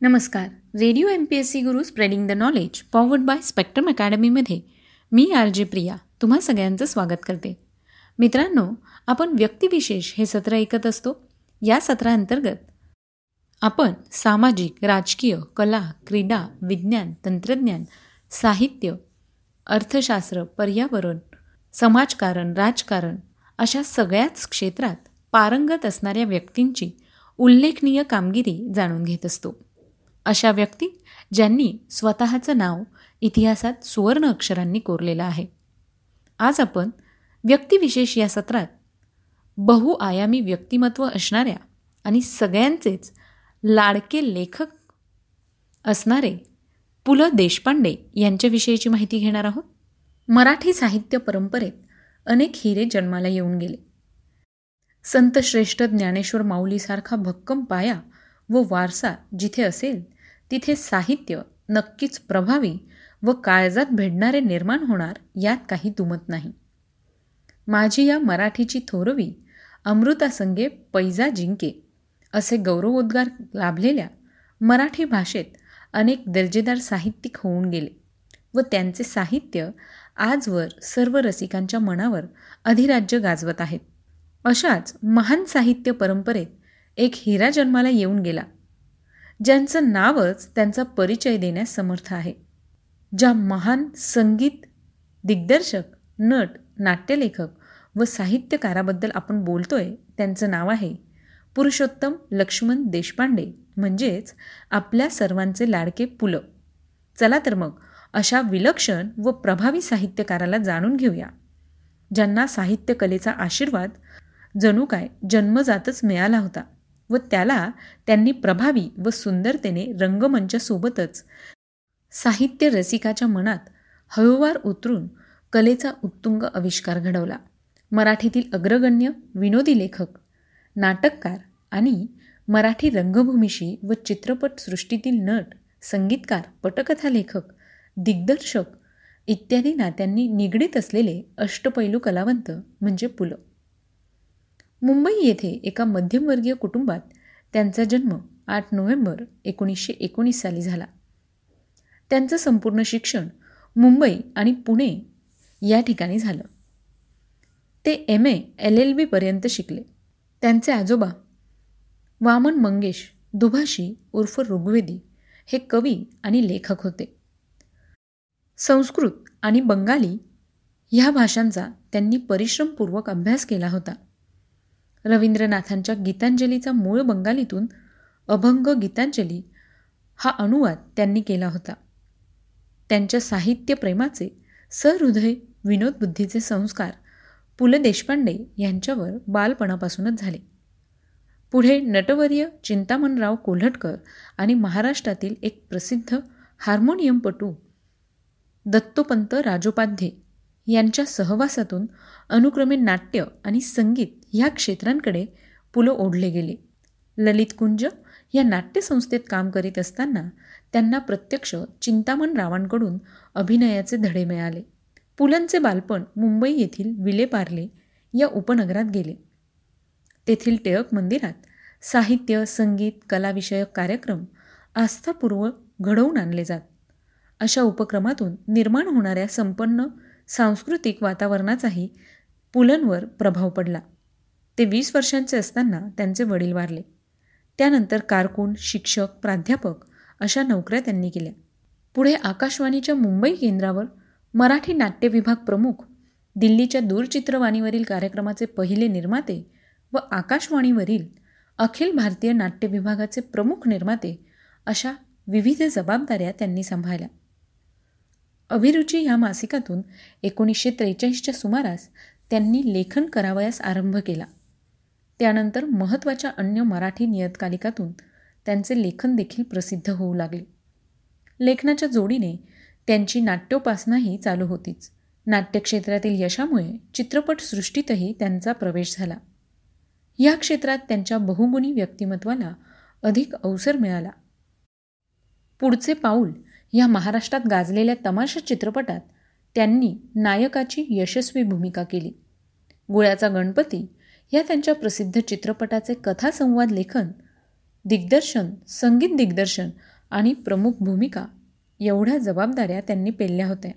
नमस्कार. Radio M P S C Guru spreading the knowledge powered by Spectrum अकॅडमीमध्ये मी R J Priya तुम्हा सगळ्यांचं स्वागत करते. मित्रांनो आपण व्यक्तिविशेष हे सत्र ऐकत असतो. या सत्रांतर्गत आपण सामाजिक राजकीय कला क्रीडा विज्ञान तंत्रज्ञान साहित्य अर्थशास्त्र पर्यावरण समाजकारण राजकारण अशा सगळ्याच क्षेत्रात पारंगत असणाऱ्या व्यक्तींची उल्लेखनीय कामगिरी जाणून घेत असतो. अशा व्यक्ती ज्यांनी स्वतःचं नाव इतिहासात सुवर्ण अक्षरांनी कोरलेलं आहे. आज आपण व्यक्तिविशेष या सत्रात बहुआयामी व्यक्तिमत्व असणाऱ्या आणि सगळ्यांचेच लाडके लेखक असणारे पु ल देशपांडे यांच्याविषयीची माहिती घेणार आहोत. मराठी साहित्य परंपरेत अनेक हिरे जन्माला येऊन गेले. संतश्रेष्ठ ज्ञानेश्वर माऊलीसारखा भक्कम पाया व वारसा जिथे असेल तिथे साहित्य नक्कीच प्रभावी व काळजात भेडणारे निर्माण होणार यात काही दुमत नाही. माझी या मराठीची थोरवी अमृतासंगे पैजा जिंके असे गौरवोद्गार लाभलेल्या मराठी भाषेत अनेक दर्जेदार साहित्यिक होऊन गेले व त्यांचे साहित्य आजवर सर्व रसिकांच्या मनावर अधिराज्य गाजवत आहेत. अशाच महान साहित्य परंपरेत एक हिरा जन्माला येऊन गेला. ज्यांचं नावच त्यांचा परिचय देण्यास समर्थ आहे. ज्या महान संगीत दिग्दर्शक नट नाट्यलेखक व साहित्यकाराबद्दल आपण बोलतोय त्यांचं नाव आहे पुरुषोत्तम लक्ष्मण देशपांडे. म्हणजेच आपल्या सर्वांचे लाडके पुलं. चला तर मग अशा विलक्षण व प्रभावी साहित्यकाराला जाणून घेऊया ज्यांना साहित्यकलेचा आशीर्वाद जणू काय जन्मजातच मिळाला होता. व त्याला त्यांनी प्रभावी व सुंदरतेने रंगमंचासोबतच साहित्य रसिकाच्या मनात हळूवार उतरून कलेचा उत्तुंग आविष्कार घडवला. मराठीतील अग्रगण्य विनोदी लेखक नाटककार आणि मराठी रंगभूमीशी व चित्रपटसृष्टीतील नट संगीतकार पटकथा लेखक दिग्दर्शक इत्यादी नात्यांनी निगडीत असलेले अष्टपैलू कलावंत म्हणजे पुलं. मुंबई येथे एका मध्यमवर्गीय कुटुंबात त्यांचा जन्म आठ नोव्हेंबर एकोणीसशे एकोणीस साली झाला. त्यांचं संपूर्ण शिक्षण मुंबई आणि पुणे या ठिकाणी झालं. ते एम ए एल एल बीपर्यंत शिकले. त्यांचे आजोबा वामन मंगेश दुभाषी उर्फ ऋग्वेदी हे कवी आणि लेखक होते. संस्कृत आणि बंगाली ह्या भाषांचा त्यांनी परिश्रमपूर्वक अभ्यास केला होता. रवींद्रनाथांच्या गीतांजलीचा मूळ बंगालीतून अभंग गीतांजली हा अनुवाद त्यांनी केला होता. त्यांच्या साहित्यप्रेमाचे सहृदय विनोदबुद्धीचे संस्कार पु ल देशपांडे यांच्यावर बालपणापासूनच झाले. पुढे नटवर्य चिंतामणराव कोल्हटकर आणि महाराष्ट्रातील एक प्रसिद्ध हार्मोनियमपटू दत्तोपंत राजोपाध्ये यांच्या सहवासातून अनुक्रमे नाट्य आणि संगीत ह्या क्षेत्रांकडे पुलं ओढले गेले. ललितकुंज या नाट्यसंस्थेत काम करीत असताना त्यांना प्रत्यक्ष चिंतामण रावांकडून अभिनयाचे धडे मिळाले. पुलंचे बालपण मुंबई येथील विलेपार्ले या उपनगरात गेले. तेथील टिळक मंदिरात साहित्य संगीत कलाविषयक कार्यक्रम आस्थापूर्व घडवून आणले जात. अशा उपक्रमातून निर्माण होणाऱ्या संपन्न सांस्कृतिक वातावरणाचाही पुलंवर प्रभाव पडला. ते वीस वर्षांचे असताना त्यांचे वडील वारले. त्यानंतर कारकून शिक्षक प्राध्यापक अशा नोकऱ्या त्यांनी केल्या. पुढे आकाशवाणीच्या मुंबई केंद्रावर मराठी नाट्य विभाग प्रमुख दिल्लीच्या दूरचित्रवाणीवरील कार्यक्रमाचे पहिले निर्माते व आकाशवाणीवरील अखिल भारतीय नाट्य विभागाचे प्रमुख निर्माते अशा विविध जबाबदाऱ्या त्यांनी सांभाळल्या. अभिरुची ह्या मासिकातून एकोणीसशे त्रेचाळीसच्या सुमारास त्यांनी लेखन करावयास आरंभ केला. त्यानंतर महत्त्वाच्या अन्य मराठी नियतकालिकातून त्यांचे लेखन देखील प्रसिद्ध होऊ लागले. लेखनाच्या जोडीने त्यांची नाट्योपासनाही चालू होतीच. नाट्यक्षेत्रातील यशामुळे चित्रपटसृष्टीतही त्यांचा प्रवेश झाला. या क्षेत्रात त्यांच्या बहुगुणी व्यक्तिमत्वाला अधिक अवसर मिळाला. पुढचे पाऊल या महाराष्ट्रात गाजलेल्या तमाशा चित्रपटात त्यांनी नायकाची यशस्वी भूमिका केली. गुळ्याचा गणपती या त्यांच्या प्रसिद्ध चित्रपटाचे कथासंवाद लेखन दिग्दर्शन संगीत दिग्दर्शन आणि प्रमुख भूमिका एवढ्या जबाबदाऱ्या त्यांनी पेलल्या होत्या.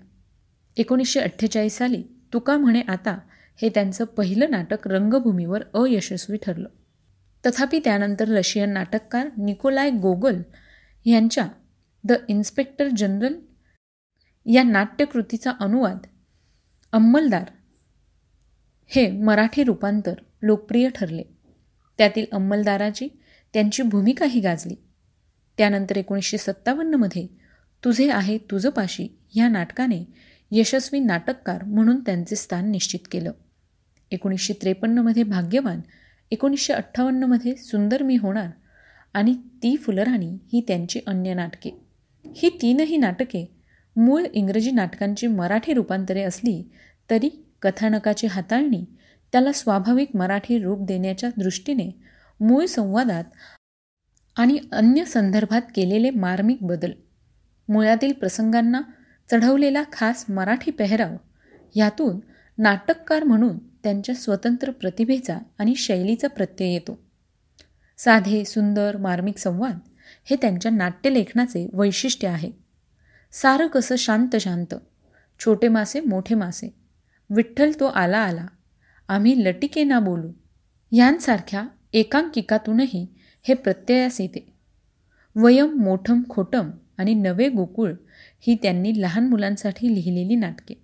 एकोणीसशे अठ्ठेचाळीस साली तुका म्हणे आता हे त्यांचं पहिलं नाटक रंगभूमीवर अयशस्वी ठरलं. तथापि त्यानंतर रशियन नाटककार निकोलाय गोगल यांच्या द इन्स्पेक्टर जनरल या नाट्यकृतीचा अनुवाद अंमलदार हे मराठी रूपांतर लोकप्रिय ठरले. त्यातील अंमलदाराची त्यांची भूमिकाही गाजली. त्यानंतर एकोणीसशे सत्तावन्नमध्ये तुझे आहे तुझं पाशी ह्या नाटकाने यशस्वी नाटककार म्हणून त्यांचे स्थान निश्चित केलं. एकोणीसशे त्रेपन्नमध्ये भाग्यवान एकोणीसशे अठ्ठावन्नमध्ये सुंदर मी होणार आणि ती फुलराणी ही त्यांची अन्य नाटके. ही तीनही नाटके मूळ इंग्रजी नाटकांची मराठी रूपांतरे असली तरी कथानकाची हाताळणी त्याला स्वाभाविक मराठी रूप देण्याच्या दृष्टीने मूळ संवादात आणि अन्य संदर्भात केलेले मार्मिक बदल मुळातील प्रसंगांना चढवलेला खास मराठी पेहराव ह्यातून नाटककार म्हणून त्यांच्या स्वतंत्र प्रतिभेचा आणि शैलीचा प्रत्यय येतो. साधे सुंदर मार्मिक संवाद हे त्यांच्या नाट्यलेखनाचे वैशिष्ट्य आहे. सारं कसं शांत शांत छोटे मासे मोठे मासे विठ्ठल तो आला आला आम्ही लटिके ना बोलू. यांसारख्या एकांकिकातूनही हे प्रत्ययास येते. वयम मोठम खोटम आणि नवे गोकुळ ही त्यांनी लहान मुलांसाठी लिहिलेली नाटके.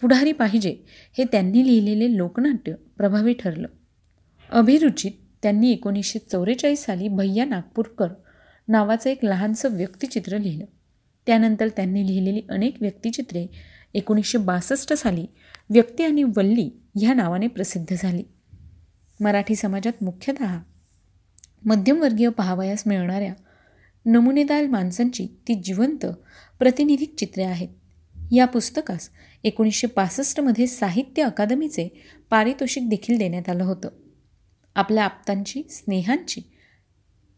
पुढारी पाहिजे हे त्यांनी लिहिलेले लोकनाट्य प्रभावी ठरलं. अभिरुचित त्यांनी एकोणीसशे चौवेचाळीस साली भैया नागपूरकर नावाचं एक लहानसं व्यक्तिचित्र लिहिलं. त्यानंतर त्यांनी लिहिलेली अनेक व्यक्तिचित्रे एकोणीसशे बासष्ट साली व्यक्ती आणि वल्ली ह्या नावाने प्रसिद्ध झाली. मराठी समाजात मुख्यतः मध्यमवर्गीय पहावयास मिळणाऱ्या नमुनेदार माणसांची ती जिवंत प्रतिनिधिक चित्रे आहेत. या पुस्तकास एकोणीसशे पासष्टमध्ये साहित्य अकादमीचे पारितोषिक देखील देण्यात आलं होतं. आपल्या आप्तांची स्नेहांची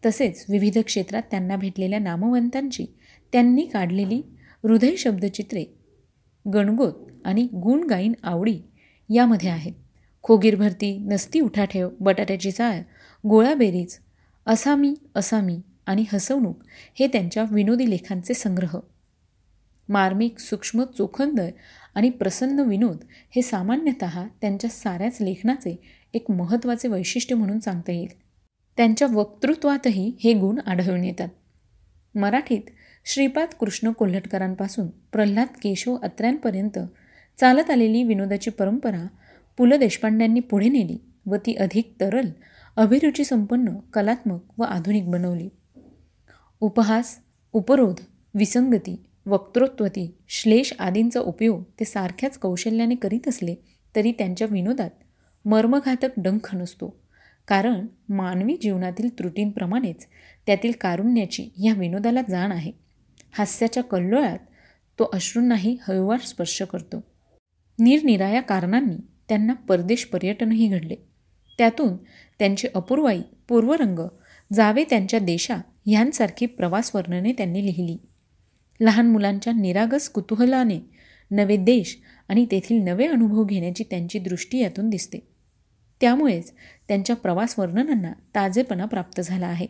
तसेच विविध क्षेत्रात त्यांना भेटलेल्या नामवंतांची त्यांनी काढलेली हृदय शब्दचित्रे गणगोत आणि गुणगाईन आवडी यामध्ये आहेत खोगीर भरती नसती उठाठेव बटाट्याची चाळ गोळाबेरीज असामी असामी आणि हसवणूक हे त्यांच्या विनोदी लेखांचे संग्रह. मार्मिक सूक्ष्म चोखंदर आणि प्रसन्न विनोद हे सामान्यतः त्यांच्या साऱ्याच लेखनाचे एक महत्त्वाचे वैशिष्ट्य म्हणून सांगता येईल. त्यांच्या वक्तृत्वातही हे गुण आढळून येतात. मराठीत श्रीपाद कृष्ण कोल्हटकरांपासून प्रल्हाद केशव अत्र्यांपर्यंत चालत आलेली विनोदाची परंपरा पु ल देशपांड्यांनी पुढे नेली व ती अधिक तरल अभिरुचीसंपन्न कलात्मक व आधुनिक बनवली. उपहास उपरोध विसंगती वक्तृत्वती श्लेष आदींचा उपयोग ते सारख्याच कौशल्याने करीत असले तरी त्यांच्या विनोदात मर्मघातक डंख नसतो. कारण मानवी जीवनातील त्रुटींप्रमाणेच त्यातील कारुण्याची या विनोदाला जाण आहे. हास्याच्या कल्लोळात तो अश्रूंनाही हळूवार स्पर्श करतो. निरनिराया कारणांनी त्यांना परदेश पर्यटनही घडले. त्यातून त्यांची अपूर्वाई पूर्वरंग जावे त्यांच्या देशा ह्यांसारखी प्रवास वर्णने त्यांनी लिहिली. लहान मुलांच्या निरागस कुतूहलाने नवे देश आणि तेथील नवे अनुभव घेण्याची त्यांची दृष्टी यातून दिसते. त्यामुळेच त्यांच्या प्रवास वर्णनांना ताजेपणा प्राप्त झाला आहे.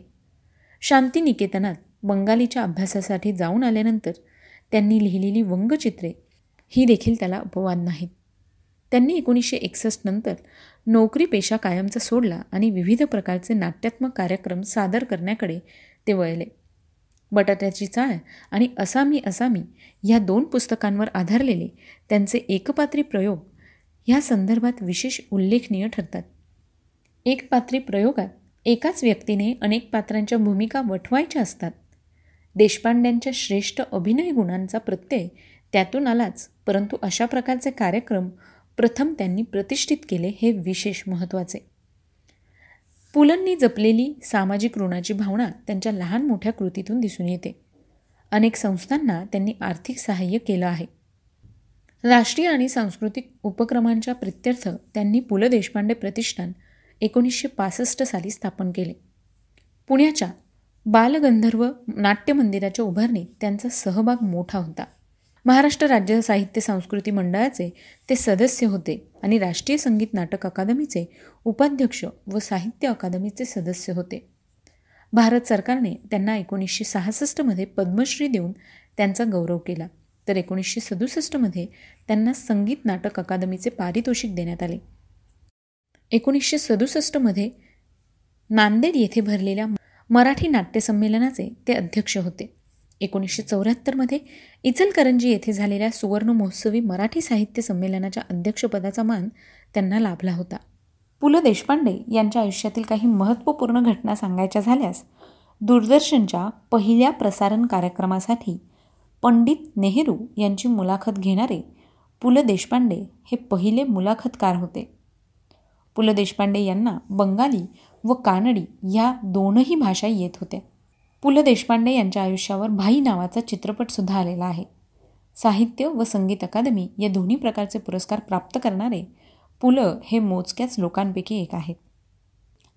शांतिनिकेतनात बंगालीच्या अभ्यासासाठी जाऊन आल्यानंतर त्यांनी लिहिलेली वंगचित्रे ही देखील त्याला अपवाद नाहीत. त्यांनी एकोणीसशे एकसष्ट नंतर नोकरी पेशा कायमचा सोडला आणि विविध प्रकारचे नाट्यात्मक कार्यक्रम सादर करण्याकडे ते वळले. बटाट्याची चाळ आणि असामी असामी ह्या दोन पुस्तकांवर आधारलेले त्यांचे एकपात्री प्रयोग ह्या संदर्भात विशेष उल्लेखनीय ठरतात. एकपात्री प्रयोगात एकाच व्यक्तीने अनेक पात्रांच्या भूमिका वठवायच्या असतात. देशपांड्यांच्या श्रेष्ठ अभिनय गुणांचा प्रत्यय त्यातून आलाच. परंतु अशा प्रकारचे कार्यक्रम प्रथम त्यांनी प्रतिष्ठित केले हे विशेष महत्त्वाचे. पुलंनी जपलेली सामाजिक ऋणाची भावना त्यांच्या लहान मोठ्या कृतीतून दिसून येते. अनेक संस्थांना त्यांनी आर्थिक सहाय्य केलं आहे. राष्ट्रीय आणि सांस्कृतिक उपक्रमांच्या प्रित्यर्थ त्यांनी पु ल देशपांडे प्रतिष्ठान एकोणीसशे पासष्ट साली स्थापन केले. पुण्याच्या बालगंधर्व नाट्य मंदिराच्या उभारणीत त्यांचा सहभाग मोठा होता. महाराष्ट्र राज्य साहित्य संस्कृती मंडळाचे ते सदस्य होते आणि राष्ट्रीय संगीत नाटक अकादमीचे उपाध्यक्ष व साहित्य अकादमीचे सदस्य होते. भारत सरकारने त्यांना एकोणीसशे सहासष्टमध्ये पद्मश्री देऊन त्यांचा गौरव केला. तर एकोणीसशे सदुसष्टमध्ये त्यांना संगीत नाटक अकादमीचे पारितोषिक देण्यात आले. एकोणीसशे सदुसष्टमध्ये नांदेड येथे भरलेल्या मराठी नाट्यसंमेलनाचे ते अध्यक्ष होते. एकोणीसशे चौऱ्याहत्तरमध्ये इचलकरंजी येथे झालेल्या सुवर्ण महोत्सवी मराठी साहित्य संमेलनाच्या अध्यक्षपदाचा मान त्यांना लाभला होता. पु. ल. देशपांडे यांच्या आयुष्यातील काही महत्त्वपूर्ण घटना सांगायच्या झाल्यास दूरदर्शनच्या पहिल्या प्रसारण कार्यक्रमासाठी पंडित नेहरू यांची मुलाखत घेणारे पु. ल. देशपांडे हे पहिले मुलाखतकार होते. पु. ल. देशपांडे यांना बंगाली व कानडी ह्या दोनही भाषा येत होत्या. पु ल देशपांडे यांच्या आयुष्यावर भाई नावाचा चित्रपटसुद्धा आलेला आहे. साहित्य व संगीत अकादमी या दोन्ही प्रकारचे पुरस्कार प्राप्त करणारे पु ल हे मोजक्याच लोकांपैकी एक आहेत.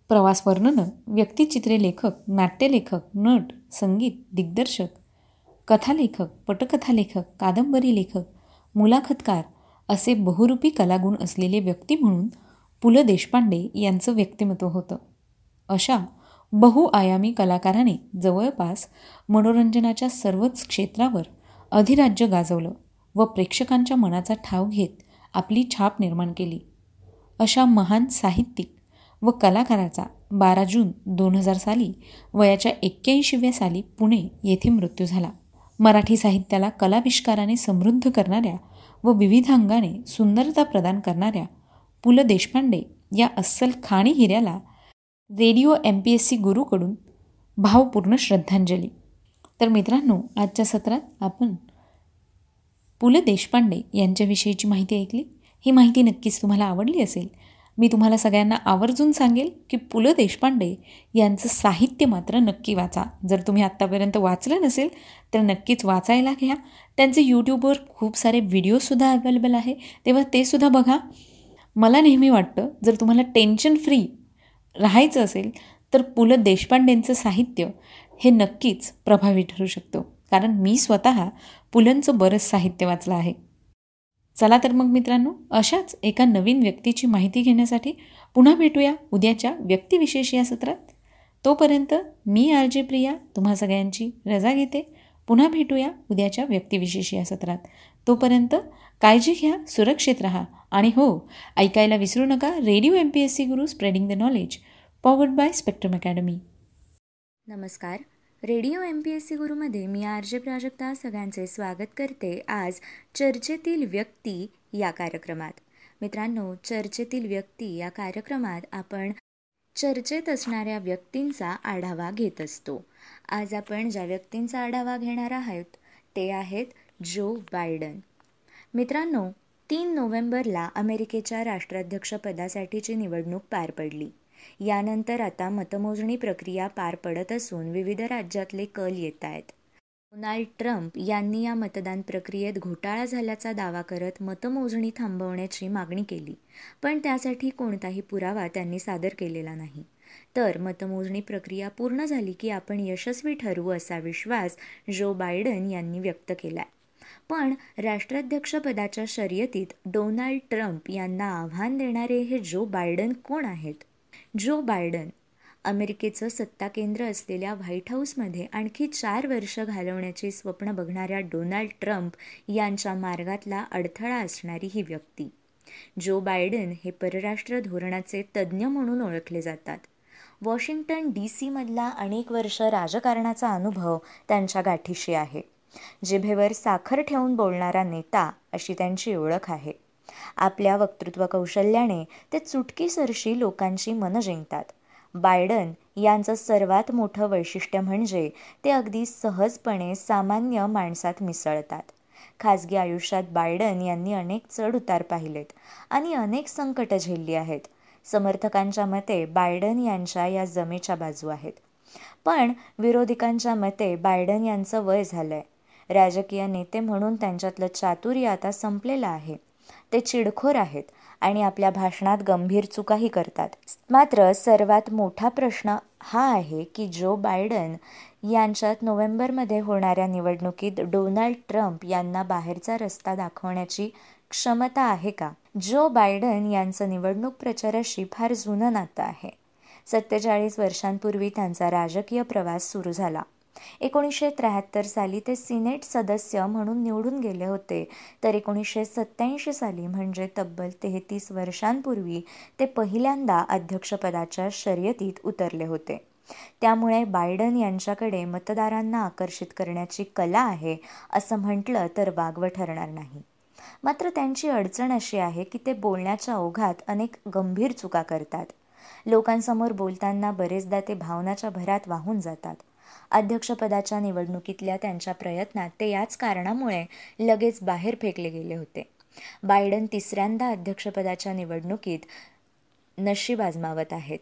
प्रवास वर्णनं व्यक्तिचित्रे लेखक नाट्यलेखक नट संगीत दिग्दर्शक कथालेखक पटकथालेखक कादंबरी लेखक मुलाखतकार असे बहुरूपी कलागुण असलेले व्यक्ती म्हणून पु ल देशपांडे यांचं व्यक्तिमत्व होतं. अशा बहुआयामी कलाकाराने जवळपास मनोरंजनाच्या सर्वच क्षेत्रावर अधिराज्य गाजवलं व प्रेक्षकांच्या मनाचा ठाव घेत आपली छाप निर्माण केली. अशा महान साहित्यिक व कलाकाराचा बारा जून दोन हजार साली वयाच्या एक्क्याऐंशीव्या साली पुणे येथे मृत्यू झाला. मराठी साहित्याला कलाविष्काराने समृद्ध करणाऱ्या व विविध अंगाने सुंदरता प्रदान करणाऱ्या पु ल देशपांडे या अस्सल खाणी हिऱ्याला radio M P S C गुरूकडून भावपूर्ण श्रद्धांजली. तर मित्रांनो आजच्या सत्रात आपण पु ल देशपांडे यांच्याविषयीची माहिती ऐकली. ही माहिती नक्कीच तुम्हाला आवडली असेल. मी तुम्हाला सगळ्यांना आवर्जून सांगेल की पु ल देशपांडे यांचं साहित्य मात्र नक्की वाचा. जर तुम्ही आत्तापर्यंत वाचलं नसेल तर नक्कीच वाचायला घ्या. त्यांचे यूट्यूबवर खूप सारे व्हिडिओसुद्धा अवेलेबल आहे. तेव्हा ते सुद्धा बघा. मला नेहमी वाटतं जर तुम्हाला टेन्शन फ्री राहायचं असेल तर पु ल देशपांडेंचं साहित्य हे नक्कीच प्रभावी ठरू शकतो. कारण मी स्वतः पुलंचं बरंच साहित्य वाचलं आहे. चला तर मग मित्रांनो अशाच एका नवीन व्यक्तीची माहिती घेण्यासाठी पुन्हा भेटूया उद्याच्या व्यक्तिविशेष या सत्रात. तोपर्यंत मी आर जे प्रिया तुम्हा सगळ्यांची रजा घेते. पुन्हा भेटूया उद्याच्या व्यक्तिविशेष या सत्रात. तोपर्यंत काळजी घ्या सुरक्षित राहा. आणि हो ऐकायला विसरू नका radio M P S C Guru spreading the knowledge powered by Spectrum academy नमस्कार. Radio M P S C गुरुमध्ये मी आर जे प्राजक्ता सगळ्यांचे स्वागत करते आज चर्चेतील व्यक्ती या कार्यक्रमात. मित्रांनो चर्चेतील व्यक्ती या कार्यक्रमात आपण चर्चेत असणाऱ्या व्यक्तींचा आढावा घेत असतो. आज आपण ज्या व्यक्तींचा आढावा घेणार आहोत ते आहेत जो बायडन. मित्रांनो तीन नोव्हेंबरला अमेरिकेच्या राष्ट्राध्यक्षपदासाठीची निवडणूक पार पडली. यानंतर आता मतमोजणी प्रक्रिया पार पडत असून विविध राज्यातले कल येत आहेत. डोनाल्ड ट्रम्प यांनी या मतदान प्रक्रियेत घोटाळा झाल्याचा दावा करत मतमोजणी थांबवण्याची मागणी केली पण त्यासाठी कोणताही पुरावा त्यांनी सादर केलेला नाही. तर मतमोजणी प्रक्रिया पूर्ण झाली की आपण यशस्वी ठरवू असा विश्वास जो बायडन यांनी व्यक्त केला आहे पण राष्ट्राध्यक्षपदाच्या शर्यतीत डोनाल्ड ट्रम्प यांना आव्हान देणारे हे जो बायडन कोण आहेत? जो बायडन अमेरिकेचं सत्ता केंद्र असलेल्या व्हाईट हाऊसमध्ये आणखी चार वर्ष घालवण्याचे स्वप्न बघणाऱ्या डोनाल्ड ट्रम्प यांच्या मार्गातला अडथळा असणारी ही व्यक्ती. जो बायडन हे परराष्ट्र धोरणाचे तज्ज्ञ म्हणून ओळखले जातात. वॉशिंग्टन डी सीमधला अनेक वर्ष राजकारणाचा अनुभव त्यांच्या गाठीशी आहे. जिभेवर साखर ठेवून बोलणारा नेता अशी त्यांची ओळख आहे. आपल्या वक्तृत्व कौशल्याने ते चुटकीसरशी लोकांची मनं जिंकतात. बायडन यांचं सर्वात मोठं वैशिष्ट्य म्हणजे ते अगदी सहजपणे सामान्य माणसात मिसळतात. खाजगी आयुष्यात बायडन यांनी अनेक चढ उतार पाहिलेत आणि अनेक संकटं झेलली आहेत. समर्थकांच्या मते बायडन यांच्या या जमेच्या बाजू आहेत. पण विरोधिकांच्या मते बायडन यांचं वय झालंय. राजकीय नेते म्हणून त्यांच्यातलं चातुर्य आता संपलेलं आहे. ते चिडखोर आहेत आणि आपल्या भाषणात गंभीर चुकाही करतात. मात्र सर्वात मोठा प्रश्न हा आहे की जो बायडन यांच्यात नोव्हेंबरमध्ये होणाऱ्या निवडणुकीत डोनाल्ड ट्रम्प यांना बाहेरचा रस्ता दाखवण्याची क्षमता आहे का? जो बायडन यांचं निवडणूक प्रचाराशी फार जुनं नातं आहे. सत्तेचाळीस वर्षांपूर्वी त्यांचा राजकीय प्रवास सुरू झाला. एकोणीसशे त्र्याहत्तर साली ते सिनेट सदस्य म्हणून निवडून गेले होते. तर एकोणीसशे सत्त्याऐंशी साली म्हणजे तब्बल तेहतीस वर्षांपूर्वी ते पहिल्यांदा अध्यक्षपदाच्या शर्यतीत उतरले होते. त्यामुळे बायडन यांच्याकडे मतदारांना आकर्षित करण्याची कला आहे असं म्हटलं तर वागवं ठरणार नाही. मात्र त्यांची अडचण अशी आहे की ते बोलण्याच्या ओघात अनेक गंभीर चुका करतात. लोकांसमोर बोलताना बरेचदा ते भावनाच्या भरात वाहून जातात. अध्यक्षपदाच्या निवडणुकीतल्या त्यांच्या प्रयत्नात ते याच कारणामुळे लगेच बाहेर फेकले गेले होते. बायडन तिसऱ्यांदा अध्यक्षपदाच्या निवडणुकीत नशीब आजमावत आहेत.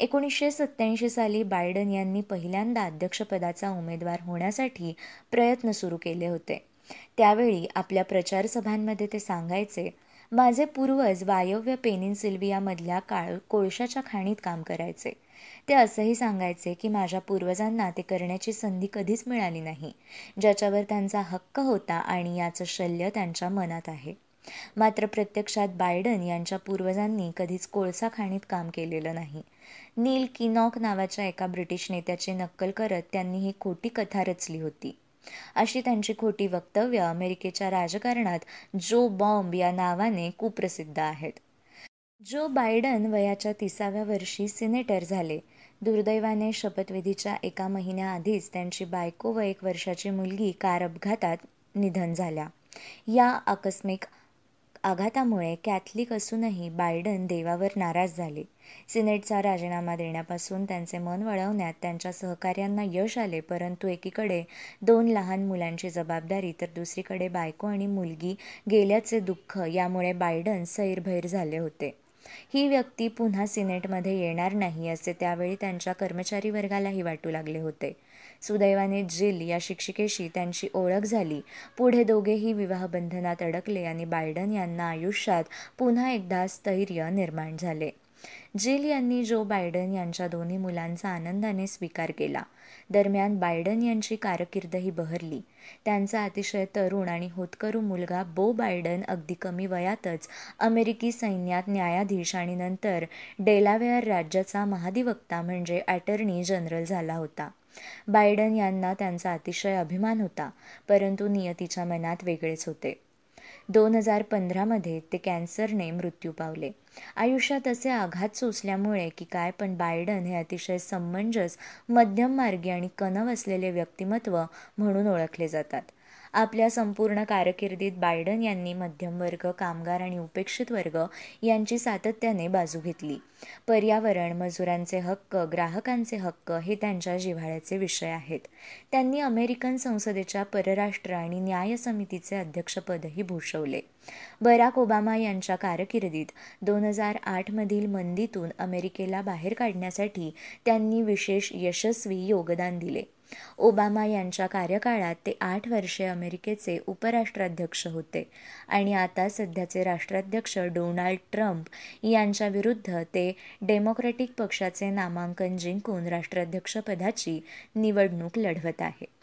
एकोणीसशे सत्त्याऐंशी साली बायडन यांनी पहिल्यांदा अध्यक्षपदाचा उमेदवार होण्यासाठी प्रयत्न सुरू केले होते. त्यावेळी आपल्या प्रचारसभांमध्ये ते सांगायचे माझे पूर्वज वायव्य पेनिनसिल्वियामधल्या काळ कोळशाच्या खाणीत काम करायचे. ते असंही सांगायचे की माझ्या पूर्वजांना ते करण्याची संधी कधीच मिळाली नाही ज्याच्यावर त्यांचा हक्क होता आणि याचं शल्य त्यांच्या मनात आहे. मात्र प्रत्यक्षात बायडन यांच्या पूर्वजांनी कधीच कोळसा खाणीत काम केलेलं नाही. नील किनॉक नावाच्या एका ब्रिटिश नेत्याची नक्कल करत त्यांनी ही खोटी कथा रचली होती. अशी त्यांची खोटी वक्तव्य अमेरिकेच्या राजकारणात जो बॉम्ब या नावाने कुप्रसिद्ध आहेत. जो बायडन वयाच्या तिसाव्या वर्षी सिनेटर झाले दुर्दैवाने शपथविधीच्या एका महिन्याआधीच त्यांची बायको व एक वर्षाची मुलगी कार अपघातात निधन झाल्या. या आकस्मिक आघातामुळे कॅथलिक असूनही बायडन देवावर नाराज झाले. सिनेटचा राजीनामा देण्यापासून त्यांचे मन वळवण्यात त्यांच्या सहकार्यांना यश आले परंतु एकीकडे दोन लहान मुलांची जबाबदारी तर दुसरीकडे बायको आणि मुलगी गेल्याचे दुःख यामुळे बायडन सैरभैर झाले होते. ही व्यक्ती पुन्हा सिनेटमध्ये येणार नाही असे त्यावेळी त्यांच्या कर्मचारी वर्गालाही वाटू लागले होते. सुदैवाने जिल या शिक्षिकेशी त्यांची ओळख झाली. पुढे दोघेही विवाहबंधनात अडकले आणि बायडन यांना आयुष्यात पुन्हा एकदा स्थैर्य निर्माण झाले. जिल यांनी जो बायडन यांच्या दोन्ही मुलांचा आनंदाने स्वीकार केला. दरम्यान बायडन यांची कारकिर्दही बहरली. त्यांचा अतिशय तरुण आणि होतकरू मुलगा बो बायडन अगदी कमी वयातच अमेरिकी सैन्यात न्यायाधीश आणि नंतर डेलावेअर राज्याचा महाधिवक्ता म्हणजे अटर्नी जनरल झाला होता. बायडन यांना त्यांचा अतिशय अभिमान होता परंतु नियतीच्या मनात वेगळेच होते. दोन हजार पंधरामध्ये ते कॅन्सरने मृत्यू पावले. आयुष्यात असे आघात सोसल्यामुळे की काय पण बायडन हे अतिशय समंजस मध्यम मार्गी आणि कणव असलेले व्यक्तिमत्व म्हणून ओळखले जातात. आपल्या संपूर्ण कारकिर्दीत बायडन यांनी मध्यमवर्ग कामगार आणि उपेक्षित वर्ग यांची सातत्याने बाजू घेतली. पर्यावरण मजुरांचे हक्क ग्राहकांचे हक्क हे त्यांच्या जिव्हाळ्याचे विषय आहेत. त्यांनी अमेरिकन संसदेच्या परराष्ट्र आणि न्याय समितीचे अध्यक्षपदही भूषवले. बराक ओबामा यांच्या कारकिर्दीत दोन हजार आठमधील मंदीतून अमेरिकेला बाहेर काढण्यासाठी त्यांनी विशेष यशस्वी योगदान दिले. ओबामा यांच्या कार्यकाळात ते आठ वर्षे अमेरिकेचे उपराष्ट्राध्यक्ष होते आणि आता सध्याचे राष्ट्राध्यक्ष डोनाल्ड ट्रम्प यांच्याविरुद्ध ते डेमोक्रॅटिक पक्षाचे नामांकन जिंकून राष्ट्राध्यक्षपदाची निवडणूक लढवत आहे.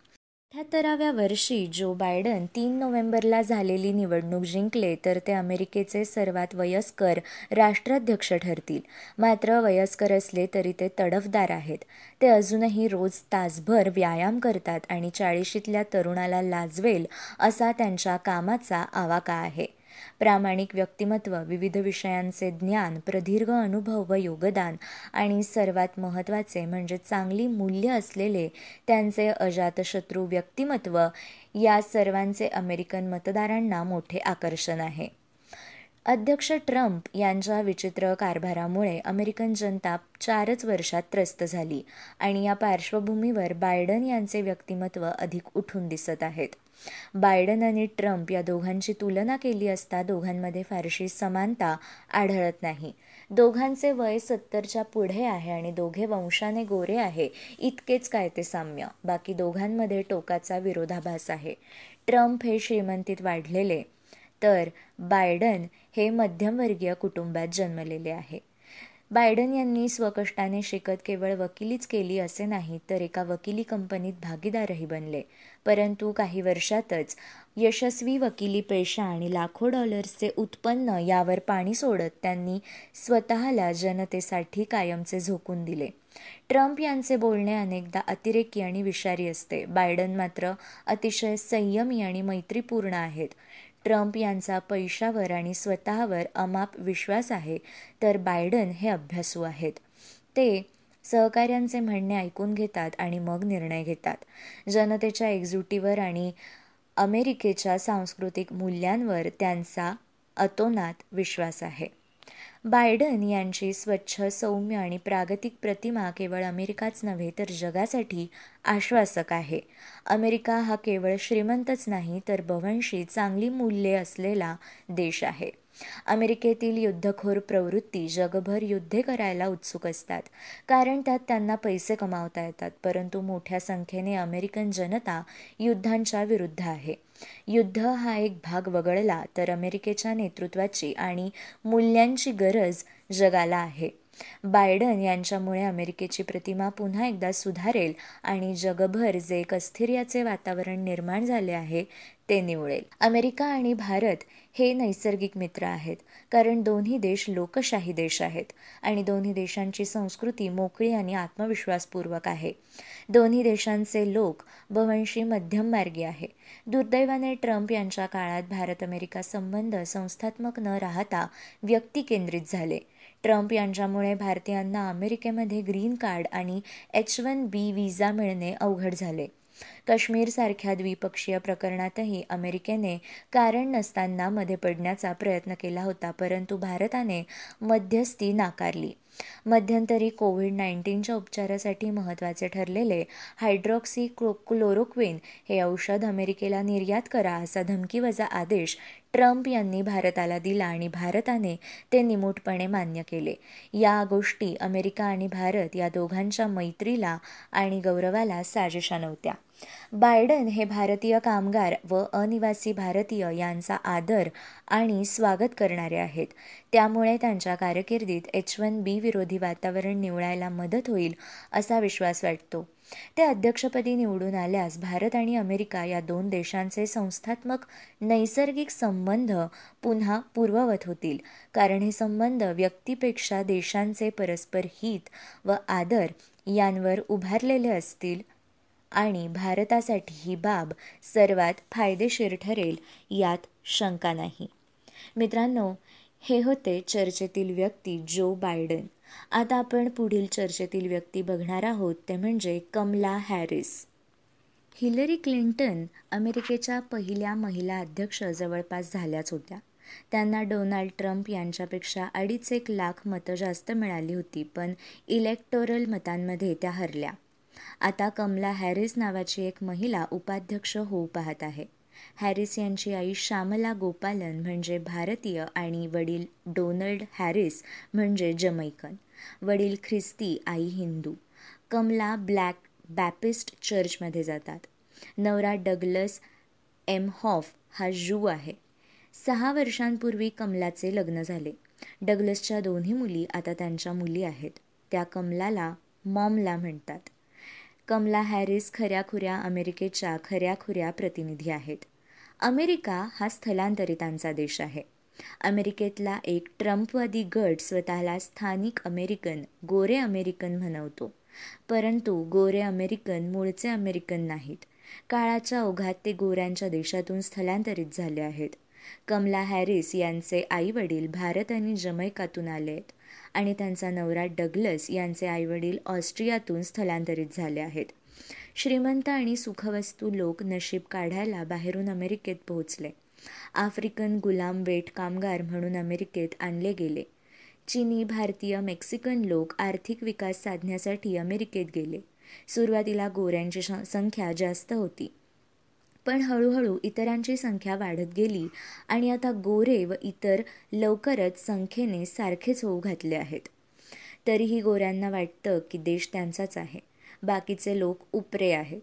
अठ्याहत्तराव्या वर्षी जो बायडन तीन नोव्हेंबरला झालेली निवडणूक जिंकले तर ते अमेरिकेचे सर्वात वयस्कर राष्ट्राध्यक्ष ठरतील. मात्र वयस्कर असले तरी ते तडफदार आहेत. ते अजूनही रोज तासभर व्यायाम करतात आणि चाळीशीतल्या तरुणाला लाजवेल असा त्यांच्या कामाचा आवाका आहे. प्रामाणिक व्यक्तिमत्व विविध विषयांचे ज्ञान प्रदीर्घ अनुभव व योगदान आणि सर्वात महत्त्वाचे म्हणजे चांगली मूल्य असलेले त्यांचे अजातशत्रू व्यक्तिमत्व या सर्वांचे अमेरिकन मतदारांना मोठे आकर्षण आहे. अध्यक्ष ट्रम्प यांच्या विचित्र कारभारामुळे अमेरिकन जनता चारच वर्षात त्रस्त झाली आणि या पार्श्वभूमीवर बायडन यांचे व्यक्तिमत्व अधिक उठून दिसत आहेत. बायडन आणि ट्रम्प या दोघांची तुलना केली असता दोघांमध्ये फारशी समानता आढळत नाही. दोघांचे वय सत्तरच्या पुढे आहे आणि दोघे वंशाने गोरे आहे इतकेच काय ते साम्य. बाकी दोघांमध्ये टोकाचा विरोधाभास आहे. ट्रम्प हे श्रीमंतीत वाढलेले तर बायडन हे मध्यमवर्गीय कुटुंबात जन्मलेले आहे. बायडन यांनी स्वकष्टाने शिकत केवळ वकिलीच केली असे नाही तर एका वकिली कंपनीत भागीदारही बनले. परंतु काही वर्षातच यशस्वी वकिली पेशा आणि लाखो डॉलर्सचे उत्पन्न यावर पाणी सोडत त्यांनी स्वतःला जनतेसाठी कायमचे झोकून दिले. ट्रम्प यांचे बोलणे अनेकदा अतिरेकी आणि विषारी असते. बायडन मात्र अतिशय संयमी आणि मैत्रीपूर्ण आहेत. ट्रम्प यांचा पैशावर आणि स्वतःवर अमाप विश्वास आहे तर बायडन हे अभ्यासू आहेत. ते सहकाऱ्यांचे म्हणणे ऐकून घेतात आणि मग निर्णय घेतात. जनतेच्या एकजुटीवर आणि अमेरिकेच्या सांस्कृतिक मूल्यांवर त्यांचा अतोनात विश्वास आहे. बायडन यांची स्वच्छ सौम्य आणि प्रागतिक प्रतिमा केवळ अमेरिकाच नव्हे तर जगासाठी आश्वासक आहे. अमेरिका हा केवळ श्रीमंतच नाही तर बव्हंशी चांगली मूल्ये असलेला देश आहे. अमेरिकेतील युद्धखोर प्रवृत्ती जगभर युद्धे करायला उत्सुक असतात. कारण त्यात त्यांना पैसे कमावता येतात परंतु मोठ्या संख्येने अमेरिकन जनता युद्धांच्या विरुद्ध आहे. युद्ध हा एक भाग वगळला तर अमेरिकेच्या नेतृत्वाची आणि मूल्यांची गरज जगाला आहे. बायडन यांच्यामुळे अमेरिकेची प्रतिमा पुन्हा एकदा सुधारेल आणि जगभर जे एक अस्थिर्याचे वातावरण निर्माण झाले आहे ते निवळेल. अमेरिका आणि भारत हे नैसर्गिक मित्र आहेत कारण दोन्ही देश लोकशाही देश आहेत आणि दोन्ही देशांची संस्कृती मोकळी आणि आत्मविश्वासपूर्वक आहे. दोन्ही देशांचे लोक बवंशी मध्यम मार्गी आहे. दुर्दैवाने ट्रम्प यांच्या काळात भारत अमेरिका संबंध संस्थात्मक न राहता व्यक्ती केंद्रित झाले. ट्रम्प यांच्यामुळे भारतीयांना अमेरिकेमध्ये ग्रीन कार्ड आणि एच वन बी व्हिसा मिळणे अवघड झाले. काश्मीरसारख्या द्विपक्षीय प्रकरणातही अमेरिकेने कारण नसताना मध्ये पडण्याचा प्रयत्न केला होता परंतु भारताने मध्यस्थी नाकारली. मध्यंतरी कोविड नाईन्टीनच्या उपचारासाठी महत्त्वाचे ठरलेले हायड्रॉक्सी क्लोरोक्विन हे औषध अमेरिकेला निर्यात करा असा धमकीवजा आदेश ट्रम्प यांनी भारताला दिला आणि भारताने ते निमूटपणे मान्य केले. या गोष्टी अमेरिका आणि भारत या दोघांच्या मैत्रीला आणि गौरवाला साजेशा नव्हत्या. बायडन हे भारतीय कामगार व अनिवासी भारतीय यांचा आदर आणि स्वागत करणारे आहेत. त्यामुळे त्यांच्या कारकिर्दीत एच वन बी विरोधी वातावरण निवडायला मदत होईल असा विश्वास वाटतो. ते अध्यक्षपदी निवडून आल्यास भारत आणि अमेरिका या दोन देशांचे संस्थात्मक नैसर्गिक संबंध पुन्हा पूर्ववत होतील. कारण हे संबंध व्यक्तीपेक्षा देशांचे परस्पर हित व आदर यांवर उभारलेले असतील. आणि भारतासाठी ही बाब सर्वात फायदेशीर ठरेल यात शंका नाही. मित्रांनो हे होते चर्चेतील व्यक्ती जो बायडन. आता आपण पुढील चर्चेतील व्यक्ती बघणार आहोत ते म्हणजे कमला हॅरिस. हिलरी क्लिंटन अमेरिकेच्या पहिल्या महिला अध्यक्ष जवळपास झाल्याच होत्या. त्यांना डोनाल्ड ट्रम्प यांच्यापेक्षा अडीच एक लाख मतं जास्त मिळाली होती पण इलेक्टोरल मतांमध्ये त्या हरल्या. आता कमला हॅरिस नावाची एक महिला उपाध्यक्ष होऊ पाहत आहे. हॅरिस यांची आई श्यामला गोपालन म्हणजे भारतीय आणि वडील डोनल्ड हॅरिस म्हणजे जमैकन. वडील ख्रिस्ती आई हिंदू. कमला ब्लॅक बॅपिस्ट चर्चमध्ये जातात. नवरा डगलस एम हॉफ हा जू आहे. सहा वर्षांपूर्वी कमलाचे लग्न झाले. डगलसच्या दोन्ही मुली आता त्यांच्या मुली आहेत. त्या कमलाला मॉमला म्हणतात. कमला हॅरिस खऱ्याखुऱ्या अमेरिकेच्या खऱ्याखुऱ्या प्रतिनिधी आहेत. अमेरिका हा स्थलांतरितांचा देश आहे. अमेरिकेतला एक ट्रम्पवादी गट स्वतःला स्थानिक अमेरिकन गोरे अमेरिकन म्हणवतो. परंतु गोरे अमेरिकन मूळचे अमेरिकन नाहीत. काळाच्या ओघात ते गोऱ्यांच्या देशातून स्थलांतरित झाले आहेत. कमला हॅरिस यांचे आई वडील भारत आणि जमैकातून आले आहेत आणि त्यांचा नवरा डगलस यांचे आईवडील ऑस्ट्रियातून स्थलांतरित झाले आहेत. श्रीमंत आणि सुखवस्तू लोक नशीब काढायला बाहेरून अमेरिकेत पोहोचले. आफ्रिकन गुलाम वेट कामगार म्हणून अमेरिकेत आणले गेले. चीनी भारतीय मेक्सिकन लोक आर्थिक विकास साधण्यासाठी अमेरिकेत गेले. सुरुवातीला गोऱ्यांची संख्या जास्त होती. पण हळूहळू इतरांची संख्या वाढत गेली आणि आता गोरे व इतर लवकरच संख्येने सारखेच होऊ घातले आहेत. तरीही गोऱ्यांना वाटतं की देश त्यांचाच आहे. बाकीचे लोक उपरे आहेत.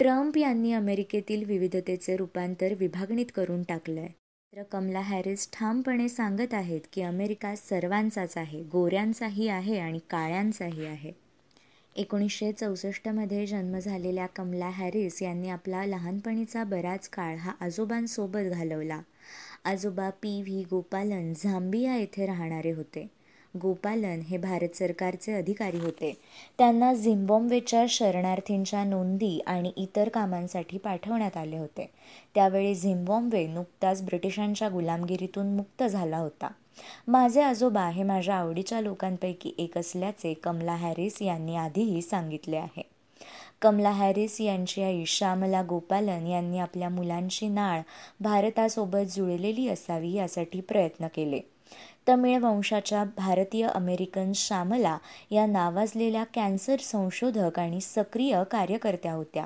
ट्रम्प यांनी अमेरिकेतील विविधतेचे रूपांतर विभागणीत करून टाकलं आहे तर कमला हॅरिस ठामपणे सांगत आहेत की अमेरिका सर्वांचाच आहे गोऱ्यांचाही आहे आणि काळ्यांचाही आहे. एकोणीसशे चौसष्टमध्ये जन्म झालेल्या कमला हॅरिस यांनी आपला लहानपणीचा बराच काळ हा आजोबांसोबत घालवला. आजोबा पी. व्ही. गोपालन झांबिया येथे राहणारे होते. गोपालन हे भारत सरकारचे अधिकारी होते. त्यांना झिम्बॉम्बेच्या शरणार्थींच्या नोंदी आणि इतर कामांसाठी पाठवण्यात आले होते. त्यावेळी झिम्बॉम्बे नुकताच ब्रिटिशांच्या गुलामगिरीतून मुक्त झाला होता. माझे आजोबा हे माझ्या आवडीच्या लोकांपैकी एक असल्याचे कमला हॅरिस यांनी आधीही सांगितले आहे. कमला हॅरिस यांची आई श्यामला गोपालन यांनी आपल्या मुलांची नाळ भारतासोबत जुळलेली असावी यासाठी प्रयत्न केले. तमिळ वंशाच्या भारतीय अमेरिकन श्यामला या नावाजलेल्या कॅन्सर संशोधक आणि सक्रिय कार्यकर्त्या होत्या.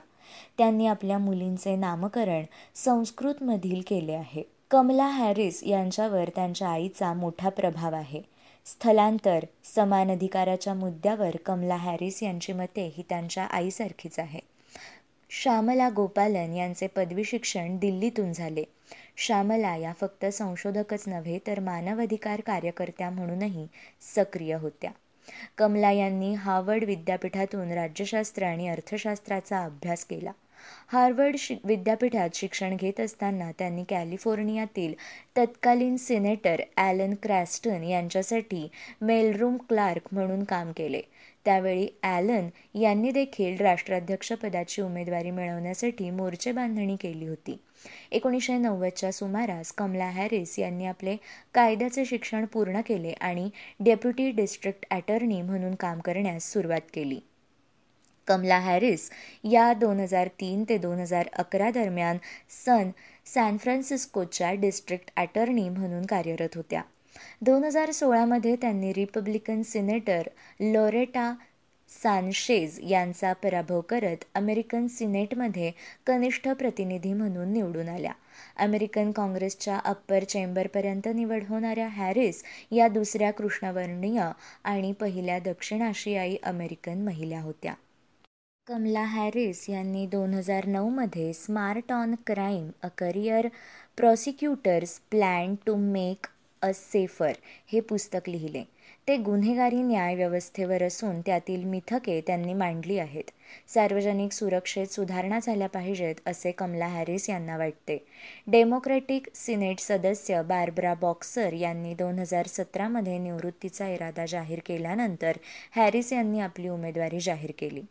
त्यांनी आपल्या मुलींचे नामकरण संस्कृतमधील केले आहे. कमला हॅरिस यांच्यावर त्यांच्या आईचा मोठा प्रभाव आहे. स्थलांतर समान अधिकाराच्या मुद्द्यावर कमला हॅरिस यांची मते ही त्यांच्या आईसारखीच आहे. श्यामला गोपालन यांचे पदवी शिक्षण दिल्लीतून झाले. श्यामला या फक्त संशोधकच नव्हे तर मानवाधिकार कार्यकर्त्या म्हणूनही सक्रिय होत्या. कमला यांनी हार्वर्ड विद्यापीठातून राज्यशास्त्र आणि अर्थशास्त्राचा अभ्यास केला. हार्वर्ड शि विद्यापीठात शिक्षण घेत असताना त्यांनी कॅलिफोर्नियातील तत्कालीन सिनेटर ॲलन क्रॅस्टन यांच्यासाठी मेलरूम क्लार्क म्हणून काम केले. त्यावेळी ॲलन यांनी देखील राष्ट्राध्यक्षपदाची उमेदवारी मिळवण्यासाठी मोर्चे बांधणी केली होती. एकोणीसशे नव्वदच्या सुमारास कमला हॅरिस यांनी आपले कायद्याचे शिक्षण पूर्ण केले आणि डेप्युटी डिस्ट्रिक्ट ॲटर्नी म्हणून काम करण्यास सुरुवात केली. कमला हॅरिस या दोन हजार तीन ते दोन हजार अकरा दरम्यान सन सॅन फ्रान्सिस्कोच्या डिस्ट्रिक्ट ॲटर्नी म्हणून कार्यरत होत्या. दोन हजार सोळामध्ये त्यांनी रिपब्लिकन सिनेटर लोरेटा सानशेज यांचा पराभव करत अमेरिकन सिनेटमध्ये कनिष्ठ प्रतिनिधी म्हणून निवडून आल्या. अमेरिकन काँग्रेसच्या अप्पर चेंबरपर्यंत निवड होणाऱ्या हॅरिस या दुसऱ्या कृष्णवर्णीय आणि पहिल्या दक्षिण आशियाई अमेरिकन महिला होत्या. कमला हॅरिस यांनी दोन हजार नऊमध्ये smart on crime a career prosecutor's plan to make a safer हे पुस्तक लिहिले. ते गुन्हेगारी न्यायव्यवस्थेवर असून त्यातील मिथके त्यांनी मांडली आहेत. सार्वजनिक सुरक्षेत सुधारणा झाल्या पाहिजेत असे कमला हॅरिस यांना वाटते. डेमोक्रॅटिक सिनेट सदस्य बार्बरा बॉक्सर यांनी दोन हजार सतरामध्ये निवृत्तीचा इरादा जाहीर केल्यानंतर हॅरिस यांनी आपली उमेदवारी जाहीर केली.